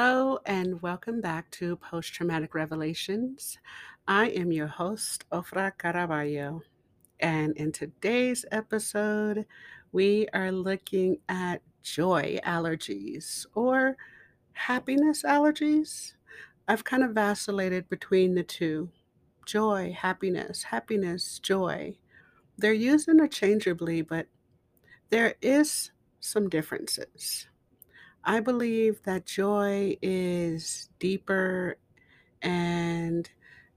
Hello, and welcome back to Post Traumatic Revelations. I am your host, Ofra Caraballo, and in today's episode, we are looking at joy allergies or happiness allergies. I've kind of vacillated between the two joy, happiness, happiness, joy. They're used interchangeably, but there is some differences. I believe that joy is deeper and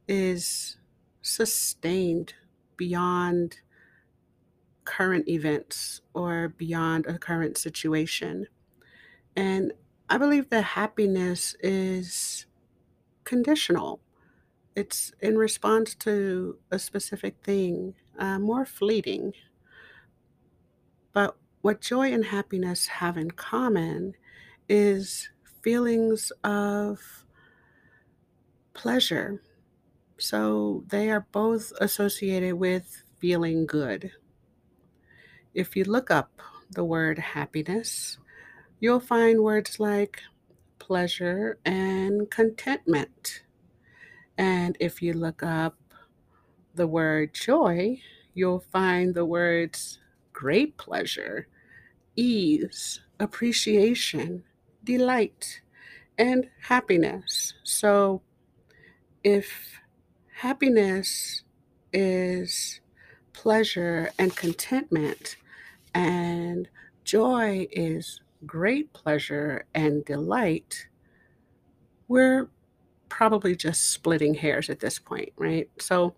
is sustained beyond current events or beyond a current situation. And I believe that happiness is conditional. It's in response to a specific thing, uh, more fleeting. But what joy and happiness have in common is feelings of pleasure. So they are both associated with feeling good. If you look up the word happiness, you'll find words like pleasure and contentment. And if you look up the word joy, you'll find the words great pleasure, ease, appreciation, delight, and happiness. So if happiness is pleasure and contentment, and joy is great pleasure and delight, we're probably just splitting hairs at this point, right? So,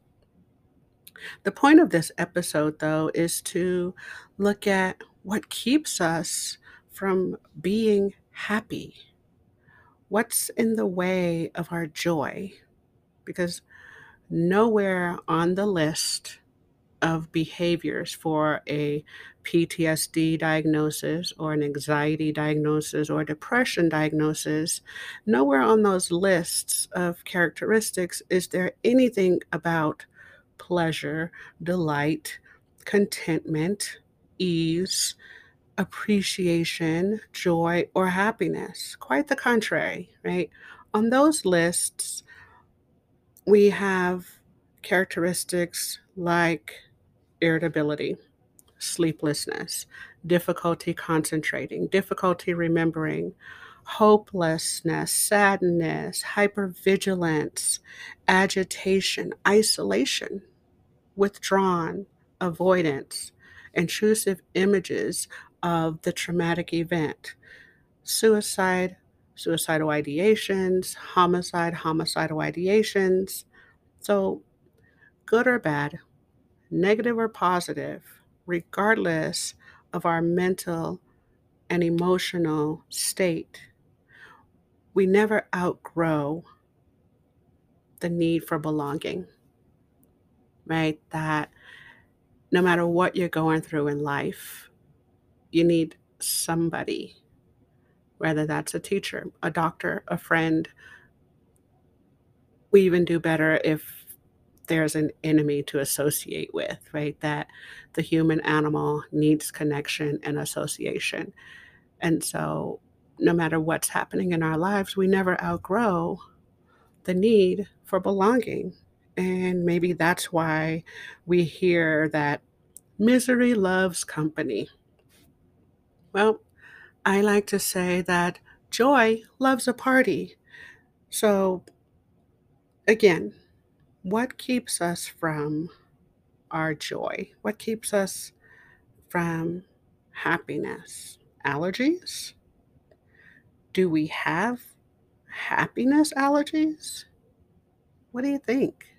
the point of this episode, though, is to look at what keeps us from being happy. What's in the way of our joy? Because nowhere on the list of behaviors for a PTSD diagnosis or an anxiety diagnosis or depression diagnosis, nowhere on those lists of characteristics is there anything about pleasure, delight, contentment, ease, appreciation, joy, or happiness. Quite the contrary, right? On those lists, we have characteristics like irritability, sleeplessness, difficulty concentrating, difficulty remembering, hopelessness, sadness, hypervigilance, agitation, isolation, withdrawn, avoidance, intrusive images of the traumatic event, suicide, suicidal ideations, homicide, homicidal ideations. So, good or bad, negative or positive, regardless of our mental and emotional state, we never outgrow the need for belonging, right? That no matter what you're going through in life, you need somebody, whether that's a teacher, a doctor, a friend. We even do better if there's an enemy to associate with, right? That the human animal needs connection and association. And so, no matter what's happening in our lives, we never outgrow the need for belonging. And maybe that's why we hear that misery loves company. Well, I like to say that joy loves a party. So, again, what keeps us from our joy? What keeps us from happiness? Allergies? Do we have happiness allergies? What do you think?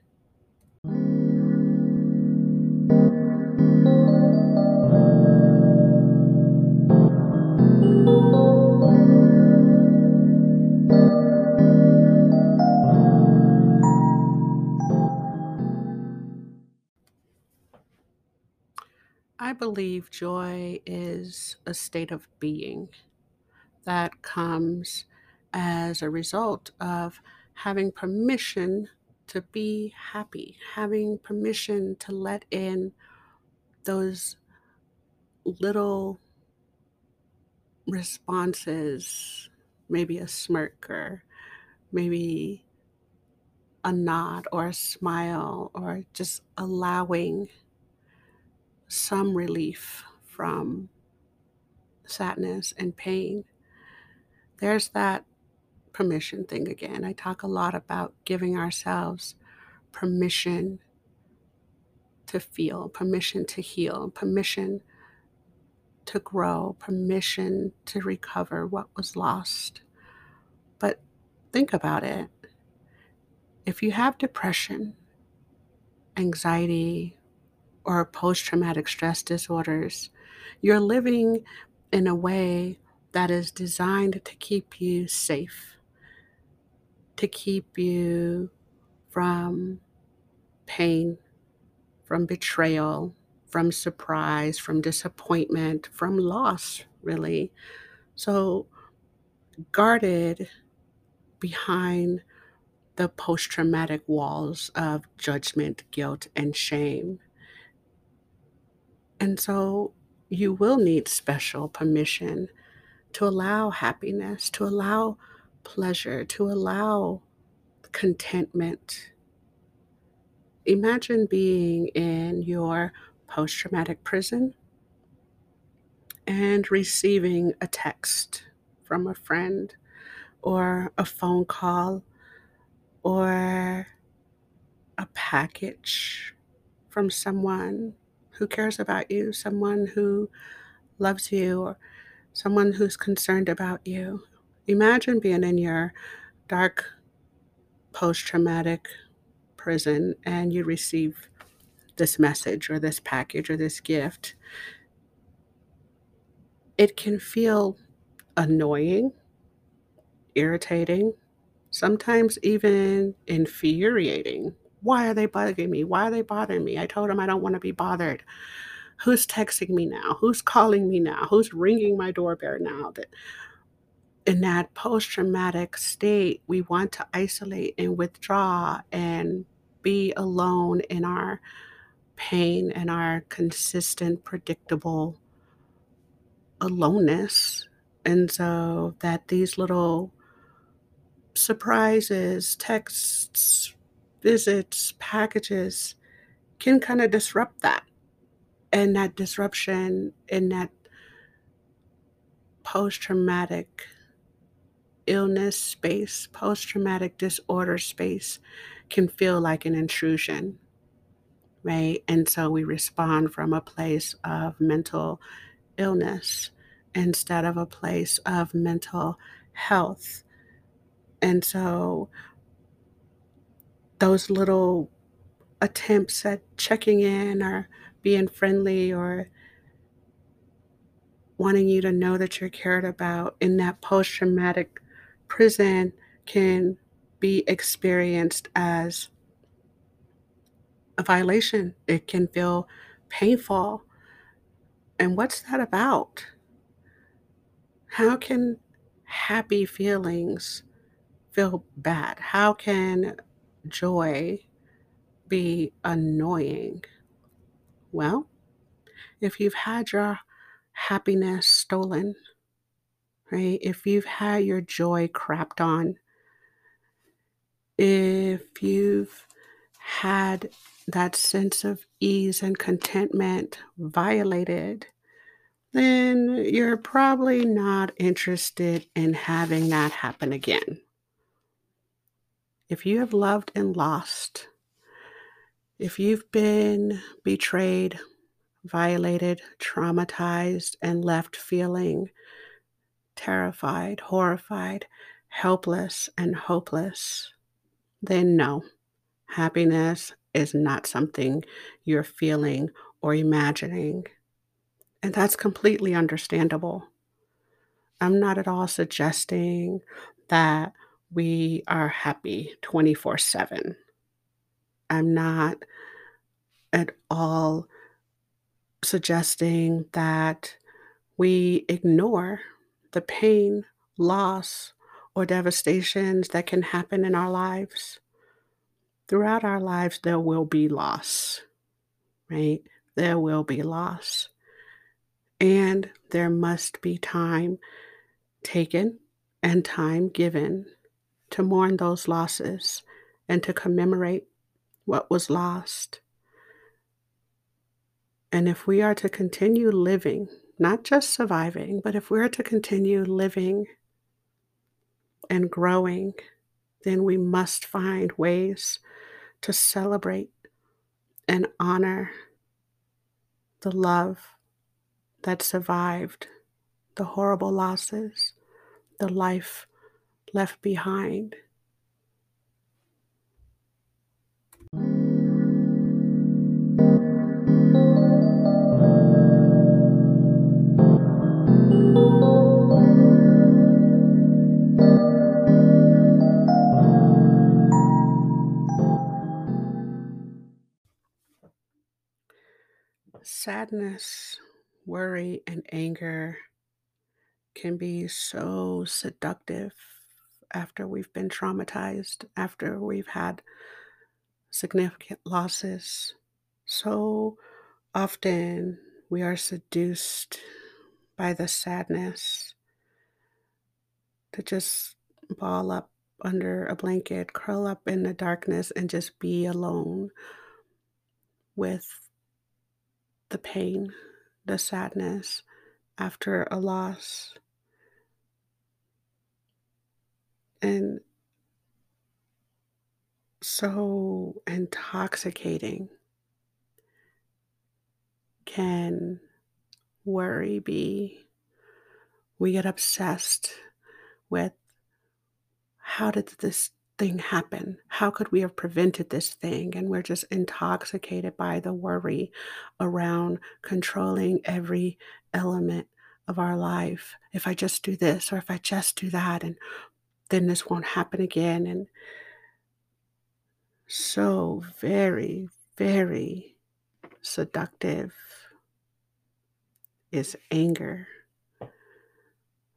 Believe joy is a state of being that comes as a result of having permission to be happy, having permission to let in those little responses maybe a smirk or maybe a nod or a smile or just allowing some relief from sadness and pain. There's that permission thing again. I talk a lot about giving ourselves permission to feel, permission to heal, permission to grow, permission to recover what was lost. But think about it. If you have depression, anxiety, or post traumatic stress disorders, you're living in a way that is designed to keep you safe, to keep you from pain, from betrayal, from surprise, from disappointment, from loss, really. So, guarded behind the post traumatic walls of judgment, guilt, and shame. And so, you will need special permission to allow happiness, to allow pleasure, to allow contentment. Imagine being in your post traumatic prison and receiving a text from a friend or a phone call or a package from someone who cares about you, someone who loves you, or someone who's concerned about you. Imagine being in your dark post traumatic prison and you receive this message or this package or this gift. It can feel annoying, irritating, sometimes even infuriating. Why are they bugging me? Why are they bothering me? I told them I don't want to be bothered. Who's texting me now? Who's calling me now? Who's ringing my doorbell now? That in that post traumatic state, we want to isolate and withdraw and be alone in our pain and our consistent, predictable aloneness. And so that these little surprises, texts, visits, packages can kind of disrupt that. And that disruption in that post traumatic illness space, post traumatic disorder space can feel like an intrusion, right? And so we respond from a place of mental illness instead of a place of mental health. And so those little attempts at checking in or being friendly or wanting you to know that you're cared about in that post traumatic prison can be experienced as a violation. It can feel painful. And what's that about? How can happy feelings feel bad? How can joy be annoying? Well, if you've had your happiness stolen, right? If you've had your joy crapped on, if you've had that sense of ease and contentment violated, then you're probably not interested in having that happen again. If you have loved and lost, if you've been betrayed, violated, traumatized, and left feeling terrified, horrified, helpless, and hopeless, then no, happiness is not something you're feeling or imagining. And that's completely understandable. I'm not at all suggesting that we are happy 24 7. I'm not at all suggesting that we ignore the pain, loss, or devastations that can happen in our lives. Throughout our lives, there will be loss, right? There will be loss. And there must be time taken and time given to mourn those losses and to commemorate what was lost. And if we are to continue living, not just surviving, but if we're to continue living and growing, then we must find ways to celebrate and honor the love that survived the horrible losses, the life left behind. Sadness, worry, and anger can be so seductive after we've been traumatized, after we've had significant losses. So often we are seduced by the sadness to just ball up under a blanket, curl up in the darkness, and just be alone with the pain, the sadness after a loss. And so intoxicating can worry be. We get obsessed with how did this thing happen? How could we have prevented this thing? And we're just intoxicated by the worry around controlling every element of our life. If I just do this or if I just do that, and then this won't happen again. And so very, very seductive is anger.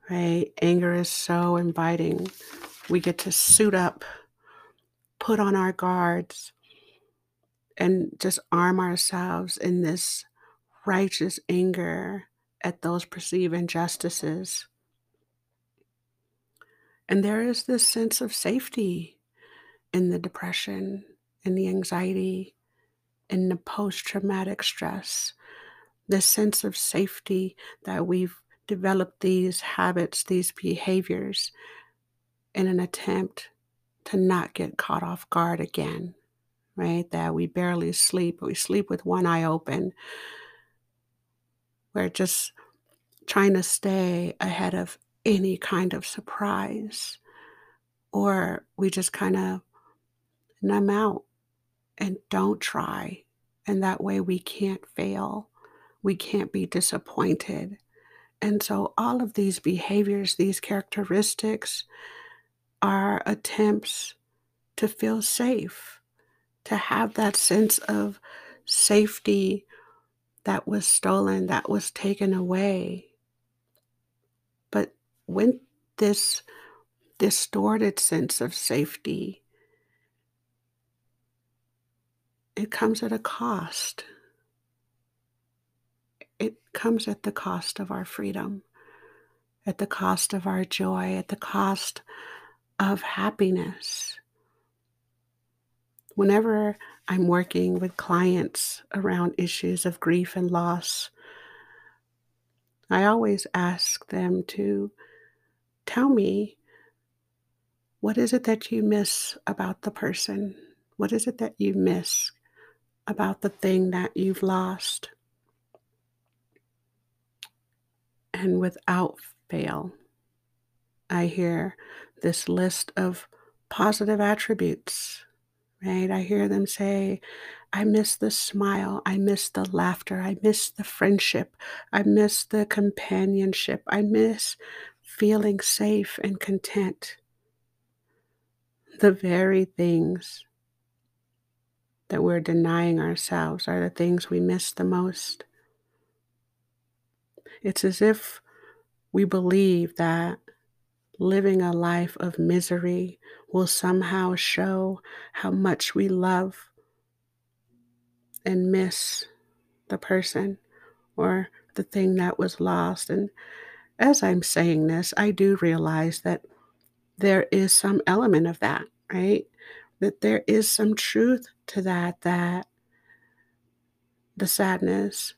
Right? Anger is so inviting we get to suit up, put on our guards, and just arm ourselves in this righteous anger at those perceived injustices. And there is this sense of safety in the depression, in the anxiety, in the post traumatic stress, this sense of safety that we've developed these habits, these behaviors in an attempt to not get caught off guard again, right? That we barely sleep, we sleep with one eye open. We're just trying to stay ahead of any kind of surprise, or we just kind of numb out and don't try. And that way we can't fail, we can't be disappointed. And so, all of these behaviors, these characteristics, are attempts to feel safe, to have that sense of safety that was stolen, that was taken away. When this distorted sense of safety, it comes at a cost. It comes at the cost of our freedom, at the cost of our joy, at the cost of happiness. Whenever I'm working with clients around issues of grief and loss, I always ask them to tell me what is it that you miss about the person? What is it that you miss about the thing that you've lost? And without fail, I hear this list of positive attributes, right? I hear them say, I miss the smile. I miss the laughter. I miss the friendship. I miss the companionship. I miss feeling safe and content. The very things that we're denying ourselves are the things we miss the most. It's as if we believe that living a life of misery will somehow show how much we love and miss the person or the thing that was lost. And as I'm saying this, I do realize that there is some element of that, right? That there is some truth to that, that the sadness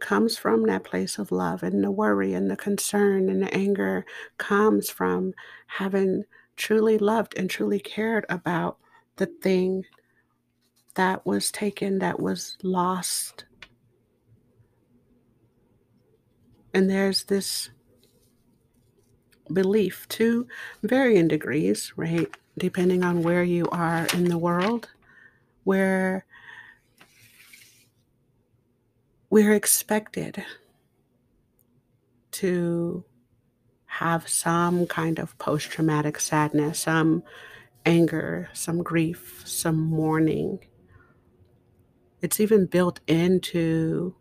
comes from that place of love, and the worry and the concern and the anger comes from having truly loved and truly cared about the thing that was taken, that was lost. And there's this belief to varying degrees, right? Depending on where you are in the world, where we're expected to have some kind of post traumatic sadness, some anger, some grief, some mourning. It's even built into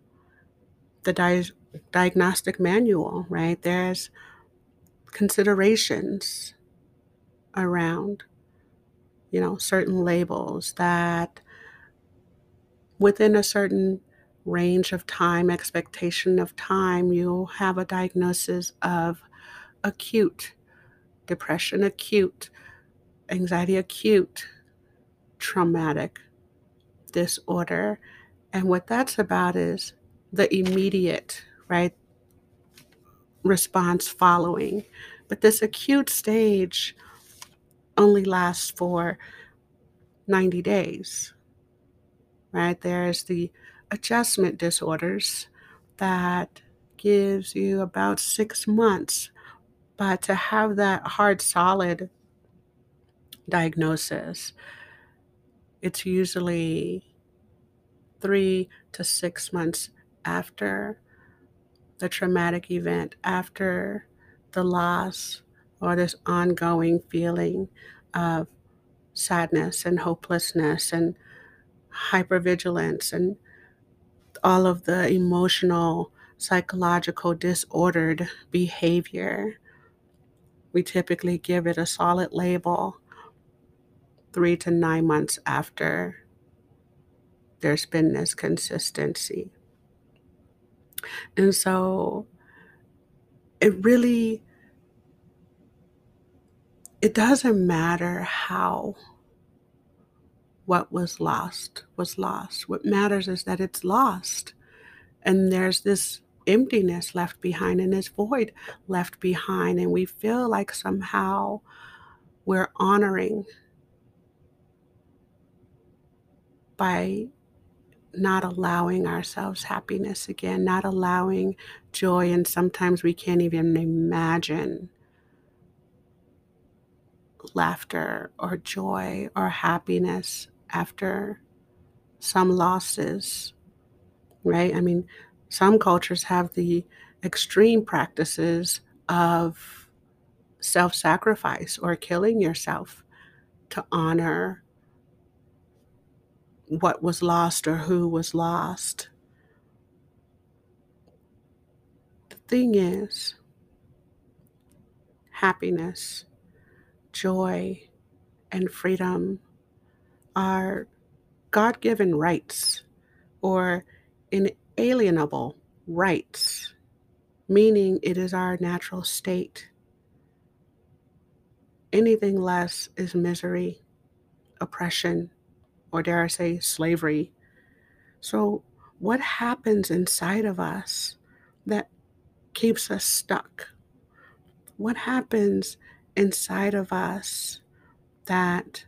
the di- diagnostic manual, right? There's considerations around, you know, certain labels that within a certain range of time, expectation of time, you'll have a diagnosis of acute depression, acute anxiety, acute traumatic disorder. And what that's about is the immediate, right, response following. But this acute stage only lasts for 90 days, right? There's the adjustment disorders that gives you about six months. But to have that hard, solid diagnosis, it's usually three to six months after the traumatic event, after the loss or this ongoing feeling of sadness and hopelessness and hypervigilance and all of the emotional, psychological disordered behavior. We typically give it a solid label three to nine months after there's been this consistency. And so it really it doesn't matter how what was lost was lost. What matters is that it's lost. And there's this emptiness left behind and this void left behind. And we feel like somehow we're honoring by not allowing ourselves happiness again, not allowing joy. And sometimes we can't even imagine laughter or joy or happiness after some losses, right? I mean, some cultures have the extreme practices of self sacrifice or killing yourself to honor what was lost or who was lost. The thing is, happiness, joy, and freedom are God given rights or inalienable rights, meaning it is our natural state. Anything less is misery, oppression, or dare I say, slavery. So, what happens inside of us that keeps us stuck? What happens inside of us that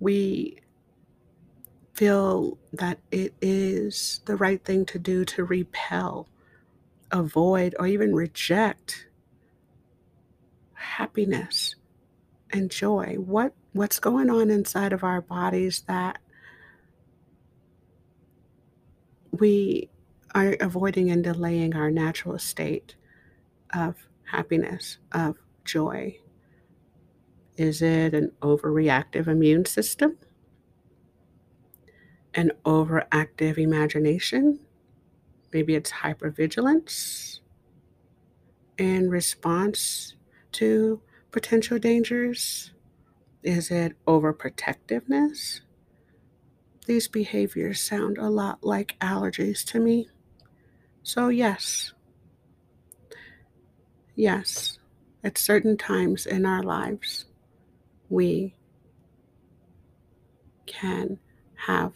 we feel that it is the right thing to do to repel, avoid, or even reject happiness and joy? What what's going on inside of our bodies that we are avoiding and delaying our natural state of happiness, of joy? Is it an overreactive immune system? An overactive imagination? Maybe it's hypervigilance in response to potential dangers? Is it overprotectiveness? These behaviors sound a lot like allergies to me. So, yes, yes, at certain times in our lives, we can have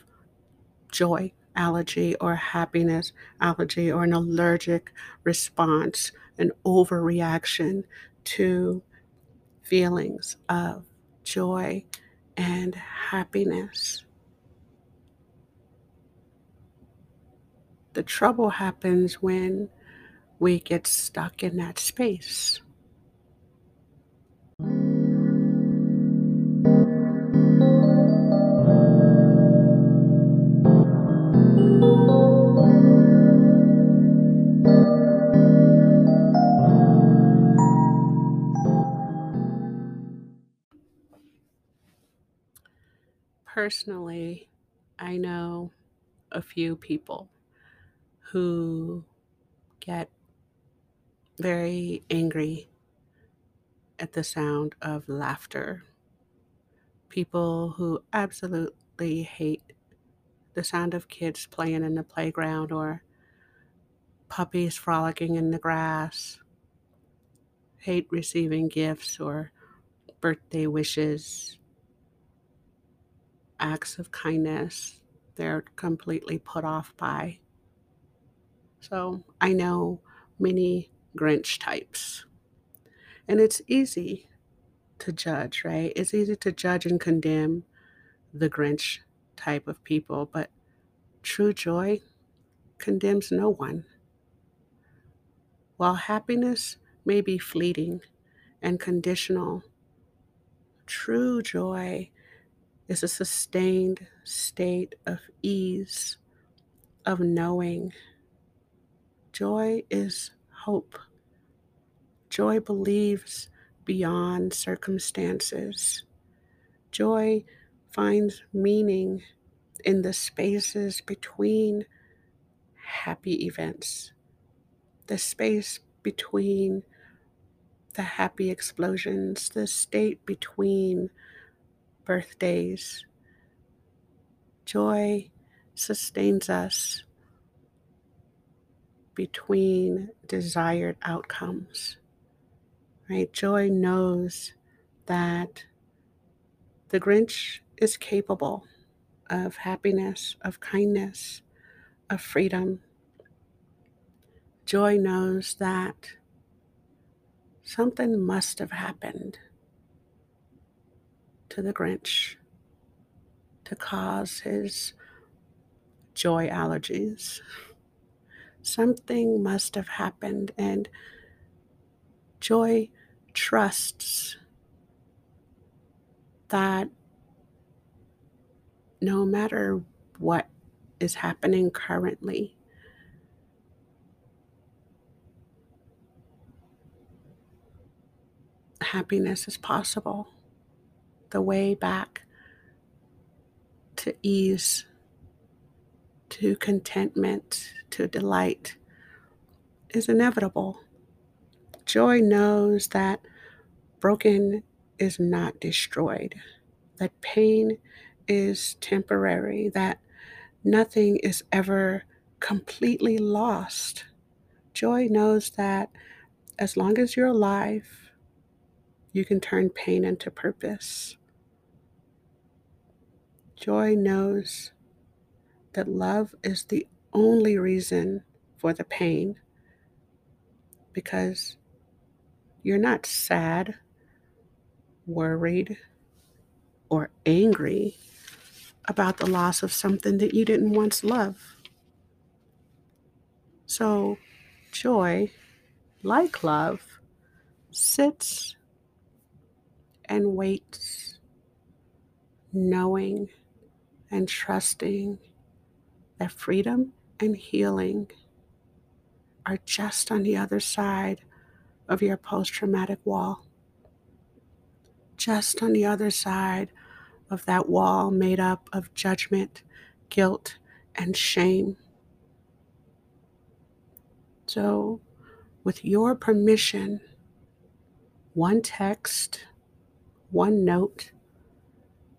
joy allergy or happiness allergy or an allergic response, an overreaction to feelings of joy and happiness. The trouble happens when we get stuck in that space. Personally, I know a few people who get very angry at the sound of laughter. People who absolutely hate the sound of kids playing in the playground or puppies frolicking in the grass, hate receiving gifts or birthday wishes, acts of kindness, they're completely put off by. So I know many Grinch types. And it's easy to judge, right? It's easy to judge and condemn the Grinch type of people, but true joy condemns no one. While happiness may be fleeting and conditional, true joy is a sustained state of ease, of knowing. Joy is hope. Joy believes beyond circumstances. Joy finds meaning in the spaces between happy events, the space between the happy explosions, the state between birthdays. Joy sustains us between desired outcomes. Right? Joy knows that the Grinch is capable of happiness, of kindness, of freedom. Joy knows that something must have happened to the Grinch to cause his joy allergies. Something must have happened, and joy trusts that no matter what is happening currently, happiness is possible the way back to ease, to contentment, to delight is inevitable. Joy knows that broken is not destroyed, that pain is temporary, that nothing is ever completely lost. Joy knows that as long as you're alive, you can turn pain into purpose. Joy knows that love is the only reason for the pain because you're not sad, worried, or angry about the loss of something that you didn't once love. So, joy, like love, sits and waits, knowing and trusting that freedom and healing are just on the other side of your post traumatic wall. Just on the other side of that wall made up of judgment, guilt, and shame. So, with your permission, one text one note,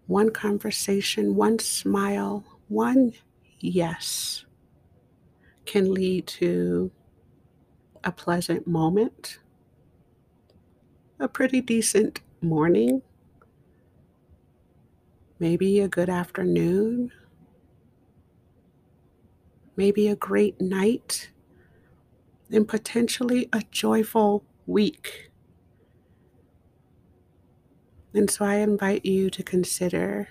one conversation, one smile, one yes can lead to a pleasant moment a pretty decent morning, maybe a good afternoon, maybe a great night, and potentially a joyful week. And so I invite you to consider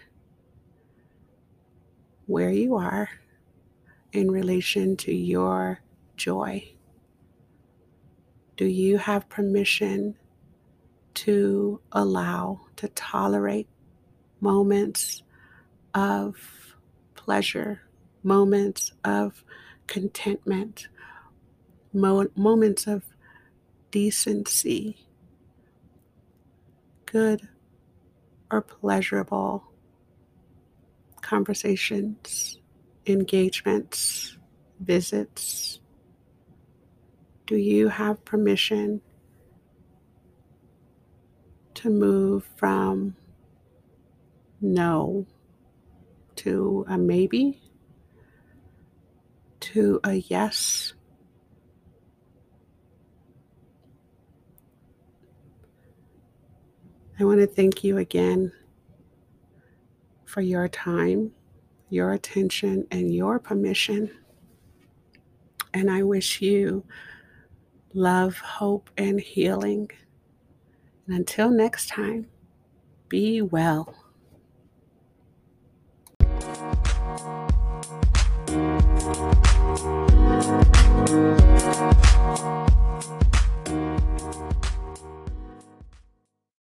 where you are in relation to your joy. Do you have permission to allow, to tolerate moments of pleasure, moments of contentment, mo- moments of decency, good or pleasurable conversations, engagements, visits? Do you have permission to move from no to a maybe to a yes? I want to thank you again for your time, your attention, and your permission. And I wish you love, hope, and healing. And until next time, be well.